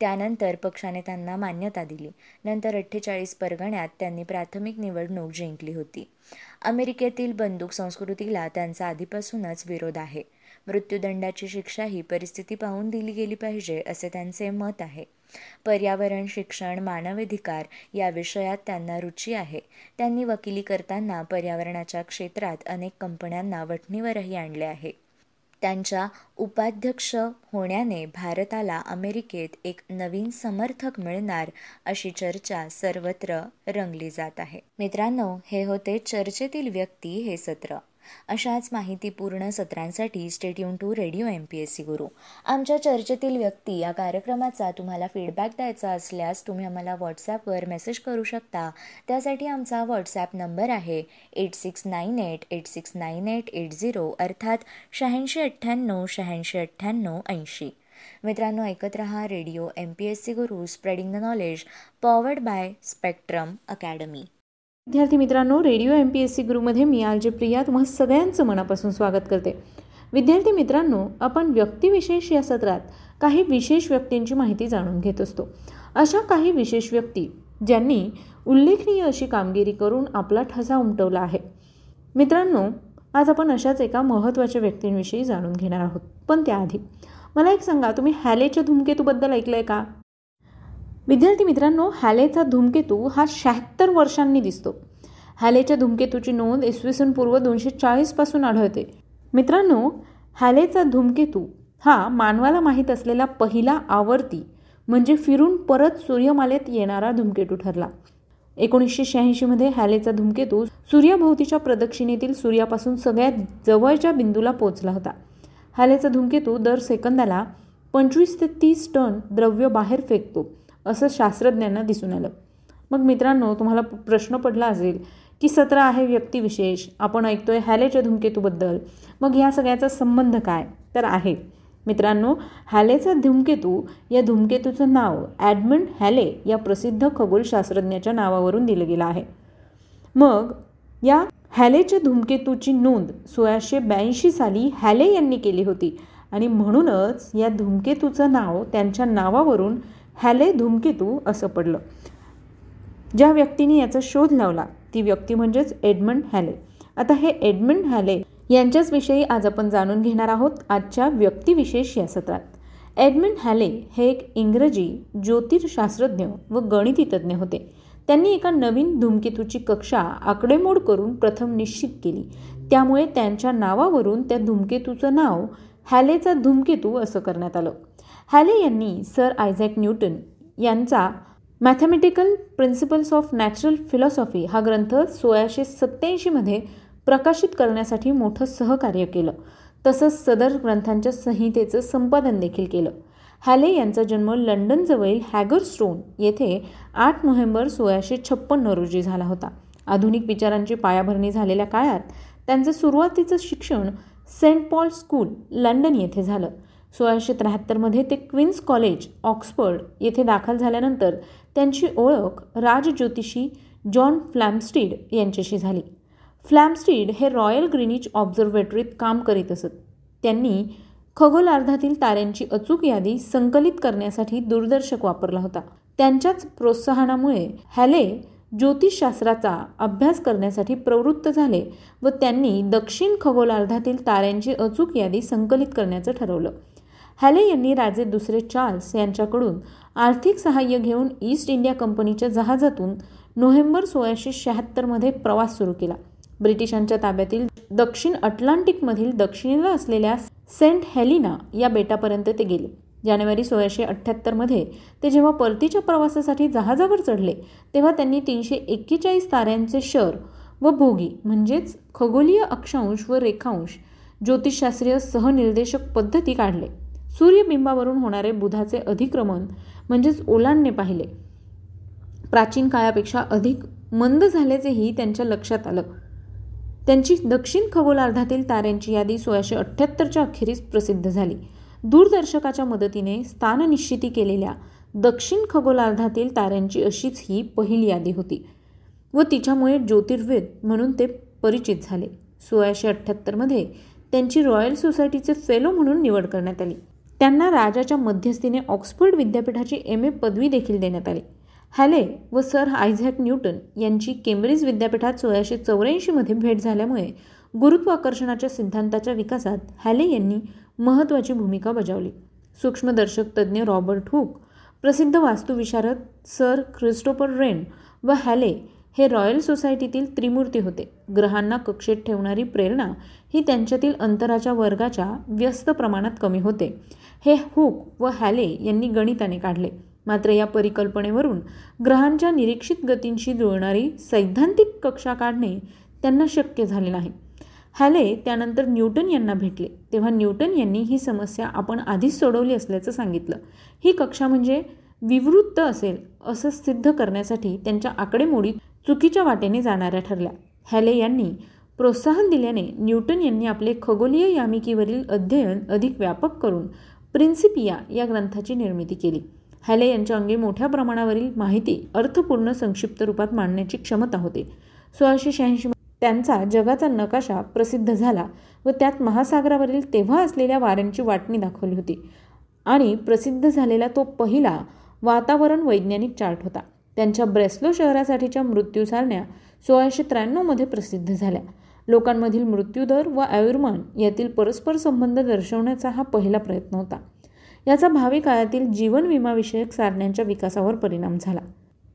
त्यानंतर पक्षाने त्यांना मान्यता दिली. नंतर अठ्ठेचाळीस परगण्यात त्यांनी प्राथमिक निवडणूक जिंकली होती. अमेरिकेतील बंदूक संस्कृतीला त्यांचा आधीपासूनच विरोध आहे. मृत्यूदंडाची शिक्षा ही परिस्थिती पाहून दिली गेली पाहिजे असे त्यांचे मत आहे. पर्यावरण शिक्षण मानवाधिकार या विषयात त्यांना रुची आहे. त्यांनी वकिली करताना पर्यावरणाच्या क्षेत्रात अनेक कंपन्यांना वठणीवरही आणले आहे. त्यांच्या उपाध्यक्ष होण्याने भारताला अमेरिकेत एक नवीन समर्थक मिळणार अशी चर्चा सर्वत्र रंगली जात आहे. मित्रांनो हे होते चर्चेतील व्यक्ती हे सत्र. अशाच माहितीपूर्ण सत्रांसाठी stay tuned to radio M P S C Guru आमच्या चर्चेतील व्यक्ती या कार्यक्रमाचा तुम्हाला फीडबॅक द्यायचा असल्यास तुम्ही आम्हाला व्हॉट्सॲपवर मेसेज करू शकता. त्यासाठी आमचा व्हॉट्सॲप नंबर आहे eight six nine eight eight six nine eight eight zero अर्थात शहाऐंशी अठ्ठ्याण्णव शहाऐंशी अठ्ठ्याण्णव ऐंशी. मित्रांनो ऐकत रहा radio M P S C Guru spreading the knowledge powered by Spectrum academy विद्यार्थी मित्रांनो radio M P S C गुरुमध्ये मी आलजे प्रिया तुम्हा सगळ्यांचं मनापासून स्वागत करते. विद्यार्थी मित्रांनो आपण व्यक्तिविशेष या सत्रात काही विशेष व्यक्तींची माहिती जाणून घेत असतो. अशा काही विशेष व्यक्ती ज्यांनी उल्लेखनीय अशी कामगिरी करून आपला ठसा उमटवला आहे. मित्रांनो आज आपण अशाच एका महत्त्वाच्या व्यक्तींविषयी जाणून घेणार आहोत. पण त्याआधी मला एक सांगा तुम्ही हॅलेच्या धूमकेतूबद्दल ऐकलं आहे का? विद्यार्थी मित्रांनो हॅलेचा धूमकेतू हा शहात्तर वर्षांनी दिसतो. हॅलेच्या धूमकेतूची नोंद इसवी सन पूर्व दोनशे चाळीसपासून आढळते. मित्रांनो हॅलेचा धूमकेतू हा मानवाला माहीत असलेला पहिला आवर्ती म्हणजे फिरून परत सूर्यमालेत येणारा धूमकेतू ठरला. एकोणीसशे शहाऐंशीमध्ये हॅलेचा धूमकेतू सूर्याभोवतीच्या प्रदक्षिणेतील सूर्यापासून सगळ्यात जवळच्या बिंदूला पोचला होता. हॅलेचा धूमकेतू दर सेकंदाला पंचवीस ते तीस टन द्रव्य बाहेर फेकतो. असं शास्त्रज्ञांना दिसून आलं. मग मित्रांनो तुम्हाला प्रश्न पडला असेल की सतरा आहे व्यक्तिविशेष आपण ऐकतोय हॅलेच्या धूमकेतूबद्दल. मग ह्या सगळ्याचा संबंध काय? तर आहे. मित्रांनो हॅलेचा धूमकेतू या धूमकेतूचं नाव ॲडमंड हॅले या प्रसिद्ध खगोलशास्त्रज्ञाच्या नावावरून दिलं गेलं आहे. मग या हॅलेच्या धूमकेतूची नोंद सोळाशे ब्याऐंशी साली हॅले यांनी केली होती आणि म्हणूनच या धूमकेतूचं नाव त्यांच्या नावावरून हॅले धूमकेतू असं पडलं. ज्या व्यक्तीने याचा शोध लावला ती व्यक्ती म्हणजेच एडमंड हॅले आता हे एडमंड हॅले यांच्याच विषयी आज आपण जाणून घेणार आहोत आजच्या व्यक्तिविशेष या सत्रात. एडमंड हॅले हे एक इंग्रजी ज्योतिषशास्त्रज्ञ व गणितीतज्ञ होते. त्यांनी एका नवीन धूमकेतूची कक्षा आकडेमोड करून प्रथम निश्चित केली. त्यामुळे त्यांच्या नावावरून त्या धूमकेतूचं नाव हॅलेचा धूमकेतू असं करण्यात आलं. हॅले यांनी सर आयझॅक न्यूटन यांचा mathematical principles of natural philosophy हा ग्रंथ सोळाशे सत्त्याऐंशीमध्ये प्रकाशित करण्यासाठी मोठं सहकार्य केलं. तसंच सदर ग्रंथांच्या संहितेचं संपादन देखील केलं. हॅले यांचा जन्म लंडनजवळील हॅगरस्टोन येथे आठ नोव्हेंबर सोळाशे छप्पन्न रोजी झाला होता. आधुनिक विचारांची पायाभरणी झालेल्या काळात त्यांचं सुरुवातीचं शिक्षण सेंट पॉल स्कूल लंडन येथे झालं. सोळाशे त्र्याहत्तरमध्ये ते क्वीन्स कॉलेज ऑक्सफर्ड येथे दाखल झाल्यानंतर त्यांची ओळख राजज्योतिषी जॉन फ्लॅमस्टीड यांच्याशी झाली. फ्लॅमस्टीड हे रॉयल ग्रीनिच ऑब्झर्वेटरीत काम करीत असत. त्यांनी खगोलार्धातील ताऱ्यांची अचूक यादी संकलित करण्यासाठी दूरदर्शक वापरला होता. त्यांच्याच प्रोत्साहनामुळे हॅले ज्योतिषशास्त्राचा अभ्यास करण्यासाठी प्रवृत्त झाले व त्यांनी दक्षिण खगोलार्धातील ताऱ्यांची अचूक यादी संकलित करण्याचं ठरवलं. हॅले यांनी राजे दुसरे चार्ल्स यांच्याकडून आर्थिक सहाय्य घेऊन ईस्ट इंडिया कंपनीच्या जहाजातून नोव्हेंबर सोळाशे शहात्तरमध्ये प्रवास सुरू केला. ब्रिटिशांच्या ताब्यातील दक्षिण अटलांटिकमधील दक्षिणेला असलेल्या सेंट हेलिना या बेटापर्यंत ते गेले. जानेवारी सोळाशे अठ्ठ्याहत्तरमध्ये ते जेव्हा परतीच्या प्रवासासाठी जहाजावर चढले तेव्हा त्यांनी तीनशे एक्केचाळीस ताऱ्यांचे शर व भोगी म्हणजेच खगोलीय अक्षांश व रेखांश ज्योतिषशास्त्रीय सहनिर्देशक पद्धती काढले. सूर्यबिंबावरून होणारे बुधाचे अधिक्रमण म्हणजेच ओलांडणे पाहिले. प्राचीन काळापेक्षा अधिक मंद झाल्याचेही त्यांच्या लक्षात आलं. त्यांची दक्षिण खगोलार्धातील ताऱ्यांची यादी सोळाशे अठ्ठ्याहत्तरच्या अखेरीस प्रसिद्ध झाली. दूरदर्शकाच्या मदतीने स्थाननिश्चिती केलेल्या दक्षिण खगोलार्धातील ताऱ्यांची अशीच ही पहिली यादी होती व तिच्यामुळे ज्योतिर्वेद म्हणून ते परिचित झाले. सोळाशे अठ्ठ्याहत्तरमध्ये त्यांची रॉयल सोसायटीचे फेलो म्हणून निवड करण्यात आली. त्यांना राजाच्या मध्यस्थीने ऑक्सफर्ड विद्यापीठाची एम ए पदवी देखील देण्यात आली. हॅले व सर आयझॅक न्यूटन यांची केम्ब्रिज विद्यापीठात सोळाशे चौऱ्याऐंशीमध्ये भेट झाल्यामुळे गुरुत्वाकर्षणाच्या सिद्धांताच्या विकासात हॅले यांनी महत्त्वाची भूमिका बजावली. सूक्ष्मदर्शक तज्ज्ञ रॉबर्ट हुक प्रसिद्ध वास्तुविशारद सर ख्रिस्टोफर रेन व हॅले हे रॉयल सोसायटीतील त्रिमूर्ती होते. ग्रहांना कक्षेत ठेवणारी प्रेरणा ही त्यांच्यातील अंतराच्या वर्गाच्या व्यस्त प्रमाणात कमी होते. हे हुक व हॅले यांनी गणिताने काढले. मात्र या परिकल्पनेवरून ग्रहांच्या निरीक्षित गतींशी जुळणारी सैद्धांतिक कक्षा काढणे त्यांना शक्य झाले नाही. हॅले त्यानंतर न्यूटन यांना भेटले. तेव्हा न्यूटन यांनी ही समस्या आपण आधीच सोडवली असल्याचं सांगितलं. ही कक्षा म्हणजे विवृत्त असेल असं सिद्ध करण्यासाठी त्यांच्या आकडेमोडीत चुकीच्या वाटेने जाणाऱ्या ठरल्या. हॅले यांनी प्रोत्साहन दिल्याने न्यूटन यांनी आपले खगोलीय यामिकीवरील अध्ययन अधिक व्यापक करून प्रिन्सिपिया या ग्रंथाची निर्मिती केली. हॅले यांच्या अंगी मोठ्या प्रमाणावरील माहिती अर्थपूर्ण संक्षिप्त रूपात मांडण्याची क्षमता होती. सोळाशे शहाऐंशी त्यांचा जगाचा नकाशा प्रसिद्ध झाला व त्यात महासागरावरील तेव्हा असलेल्या वाऱ्यांची वाटणी दाखवली होती आणि प्रसिद्ध झालेला तो पहिला वातावरण वैज्ञानिक चार्ट होता. त्यांच्या ब्रेस्लो शहरासाठीच्या मृत्यू सारण्या सोळाशे त्र्याण्णवमध्ये प्रसिद्ध झाल्या. लोकांमधील मृत्यूदर व आयुर्मान यातील परस्पर संबंध दर्शवण्याचा हा पहिला प्रयत्न होता. याचा भावी काळातील जीवन विमाविषयक सारण्यांच्या विकासावर परिणाम झाला.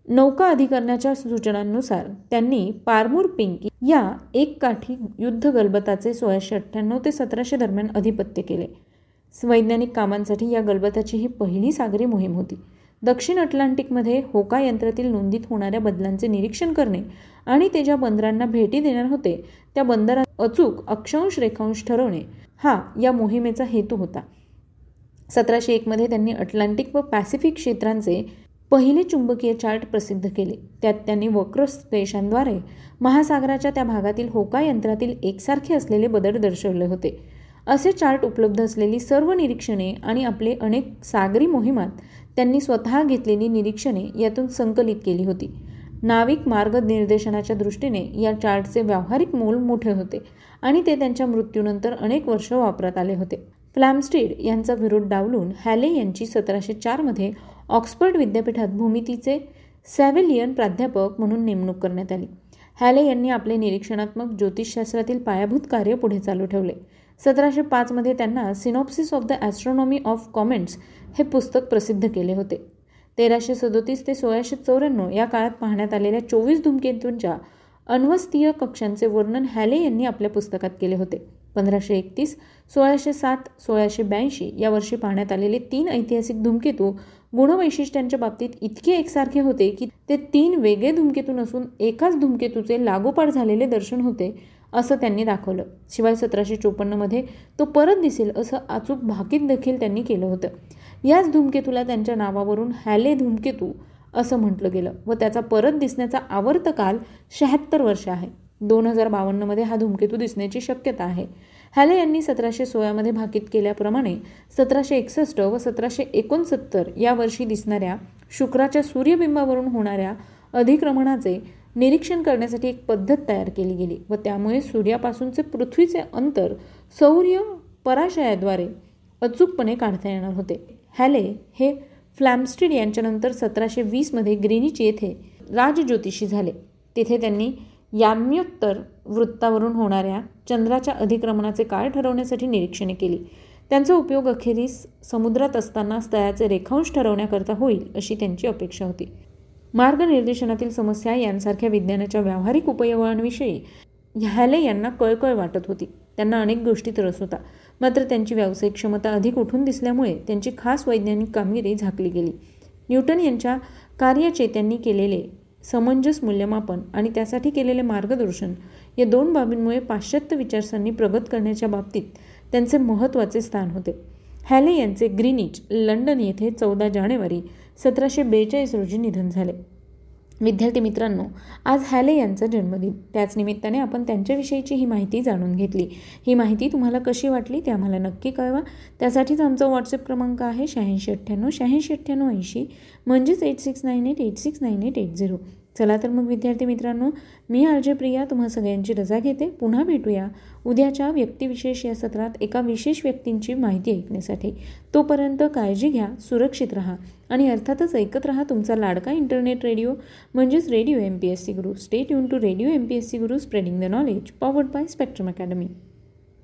नौका अधिकरणाच्या सूचनांनुसार त्यांनी पारमूर पिंकी या एक काठी युद्ध गलबताचे सोळाशे अठ्ठ्याण्णव ते सतराशे दरम्यान अधिपत्य केले. वैज्ञानिक कामांसाठी या गलबताची ही पहिली सागरी मोहीम होती. दक्षिण अटलांटिकमध्ये होका यंत्रातील नोंदीत होणाऱ्या बदलांचे निरीक्षण करणे आणि ते ज्या बंदरांना भेटी देणार होते त्या बंदरात अचूक अक्षांश रेखांश ठरवणे हा या मोहिमेचा हेतू होता. सतराशे एकमध्ये त्यांनी अटलांटिक व पॅसिफिक क्षेत्रांचे पहिले चुंबकीय चार्ट प्रसिद्ध केले. त्यात त्यांनी वक्र देशांद्वारे महासागराच्या त्या भागातील होका यंत्रातील एकसारखे असलेले बदल दर्शवले होते. असे चार्ट उपलब्ध असलेली सर्व निरीक्षणे आणि आपले अनेक सागरी मोहिमात त्यांनी स्वतः घेतलेली निरीक्षणे यातून संकलित केली होती. नाविक मार्गनिर्देशनाच्या दृष्टीने या चार्टचे व्यावहारिक मोल मोठे होते आणि ते त्यांच्या मृत्यूनंतर अनेक वर्ष वापरात आले होते. फ्लॅमस्टीड यांचा विरोध डावलून हॅले यांची सतराशे चारमध्ये ऑक्सफर्ड विद्यापीठात भूमितीचे सॅव्हिलियन प्राध्यापक म्हणून नेमणूक करण्यात आली. हॅले यांनी आपले निरीक्षणात्मक ज्योतिषशास्त्रातील पायाभूत कार्य पुढे चालू ठेवले. सतराशे पाचमध्ये त्यांना synopsis of the astronomy of comets हे पुस्तक प्रसिद्ध केले होते. तेराशे सदोतीस ते सोळाशे चौऱ्याण्णव या काळात पाहण्यात आलेल्या चोवीस धूमकेतूंच्या अन्वस्तीय कक्षांचे वर्णन हॅले यांनी आपल्या पुस्तकात केले होते. पंधराशे एकतीस सोळाशे सात सोळाशे ब्याऐंशी या वर्षी पाहण्यात आलेले तीन ऐतिहासिक धूमकेतू गुणवैशिष्ट्यांच्या बाबतीत इतके एकसारखे होते की ते तीन वेगळे धूमकेतू नसून एकाच धूमकेतूचे लागोपाठ झालेले दर्शन होते. असं त्यांनी दाखवलं. शिवाय सतराशे चोपन्नमध्ये तो परत दिसेल असं अचूक भाकीत देखील त्यांनी केलं होतं. याच धूमकेतूला त्यांच्या नावावरून हॅले धूमकेतू असं म्हटलं गेलं व त्याचा परत दिसण्याचा आवर्त काल शहात्तर वर्ष आहे. दोन हजार बावन्नमध्ये हा धूमकेतू दिसण्याची शक्यता आहे. हॅले यांनी सतराशे सोळामध्ये भाकीत केल्याप्रमाणे सतराशे एकसष्ट व सतराशे एकोणसत्तर या वर्षी दिसणाऱ्या शुक्राच्या सूर्यबिंबावरून होणाऱ्या अधिक्रमणाचे निरीक्षण करण्यासाठी एक पद्धत तयार केली गेली व त्यामुळे सूर्यापासूनचे पृथ्वीचे अंतर सौर्य पराशयाद्वारे अचूकपणे काढता येणार होते. हॅले हे फ्लॅमस्टिड यांच्यानंतर सतराशे वीसमध्ये ग्रीनिच येथे राजज्योतिषी झाले. तिथे त्यांनी याम्योत्तर वृत्तावरून होणाऱ्या चंद्राच्या अधिक्रमणाचे काळ ठरवण्यासाठी निरीक्षणे केली. त्यांचा उपयोग अखेरीस समुद्रात असताना स्थळाचे रेखांश ठरवण्याकरता होईल अशी त्यांची अपेक्षा होती. मार्गनिर्देशनातील समस्या यांसारख्या विज्ञानाच्या व्यावहारिक उपयोगांविषयी ह्याले यांना कळकळ वाटत होती. त्यांना अनेक गोष्टीत रस होता. मात्र त्यांची व्यावसायिक क्षमता अधिक उठून दिसल्यामुळे त्यांची खास वैज्ञानिक कामगिरी झाकली गेली. न्यूटन यांच्या कार्याचे त्यांनी केलेले समंजस मूल्यमापन आणि त्यासाठी केलेले मार्गदर्शन या दोन बाबींमुळे पाश्चात्य विचारसरणी प्रगत करण्याच्या बाबतीत त्यांचे महत्त्वाचे स्थान होते. हॅले यांचे ग्रीनिच लंडन येथे चौदा जानेवारी सतराशे बेचाळीस रोजी निधन झाले. विद्यार्थी मित्रांनो आज हॅले यांचा जन्मदिन. त्याच निमित्ताने आपण त्यांच्याविषयीची ही माहिती जाणून घेतली. ही माहिती तुम्हाला कशी वाटली ते आम्हाला नक्की कळवा. त्यासाठीच आमचा व्हॉट्सअप क्रमांक आहे शहाऐंशी अठ्ठ्याण्णव शहाऐंशी अठ्ठ्याण्णव ऐंशी म्हणजेच eight six nine eight eight six nine eight eight zero चला तर मग विद्यार्थी मित्रांनो मी आरजे प्रिया तुम्हा सगळ्यांची रजा घेते. पुन्हा भेटूया उद्याच्या व्यक्तिविशेष या सत्रात एका विशेष व्यक्तींची माहिती ऐकण्यासाठी. तोपर्यंत काळजी घ्या सुरक्षित राहा आणि अर्थातच ऐकत राहा तुमचा लाडका इंटरनेट रेडिओ म्हणजेच radio M P S C Guru stay युन to radio M P S C Guru spreading the knowledge powered by Spectrum academy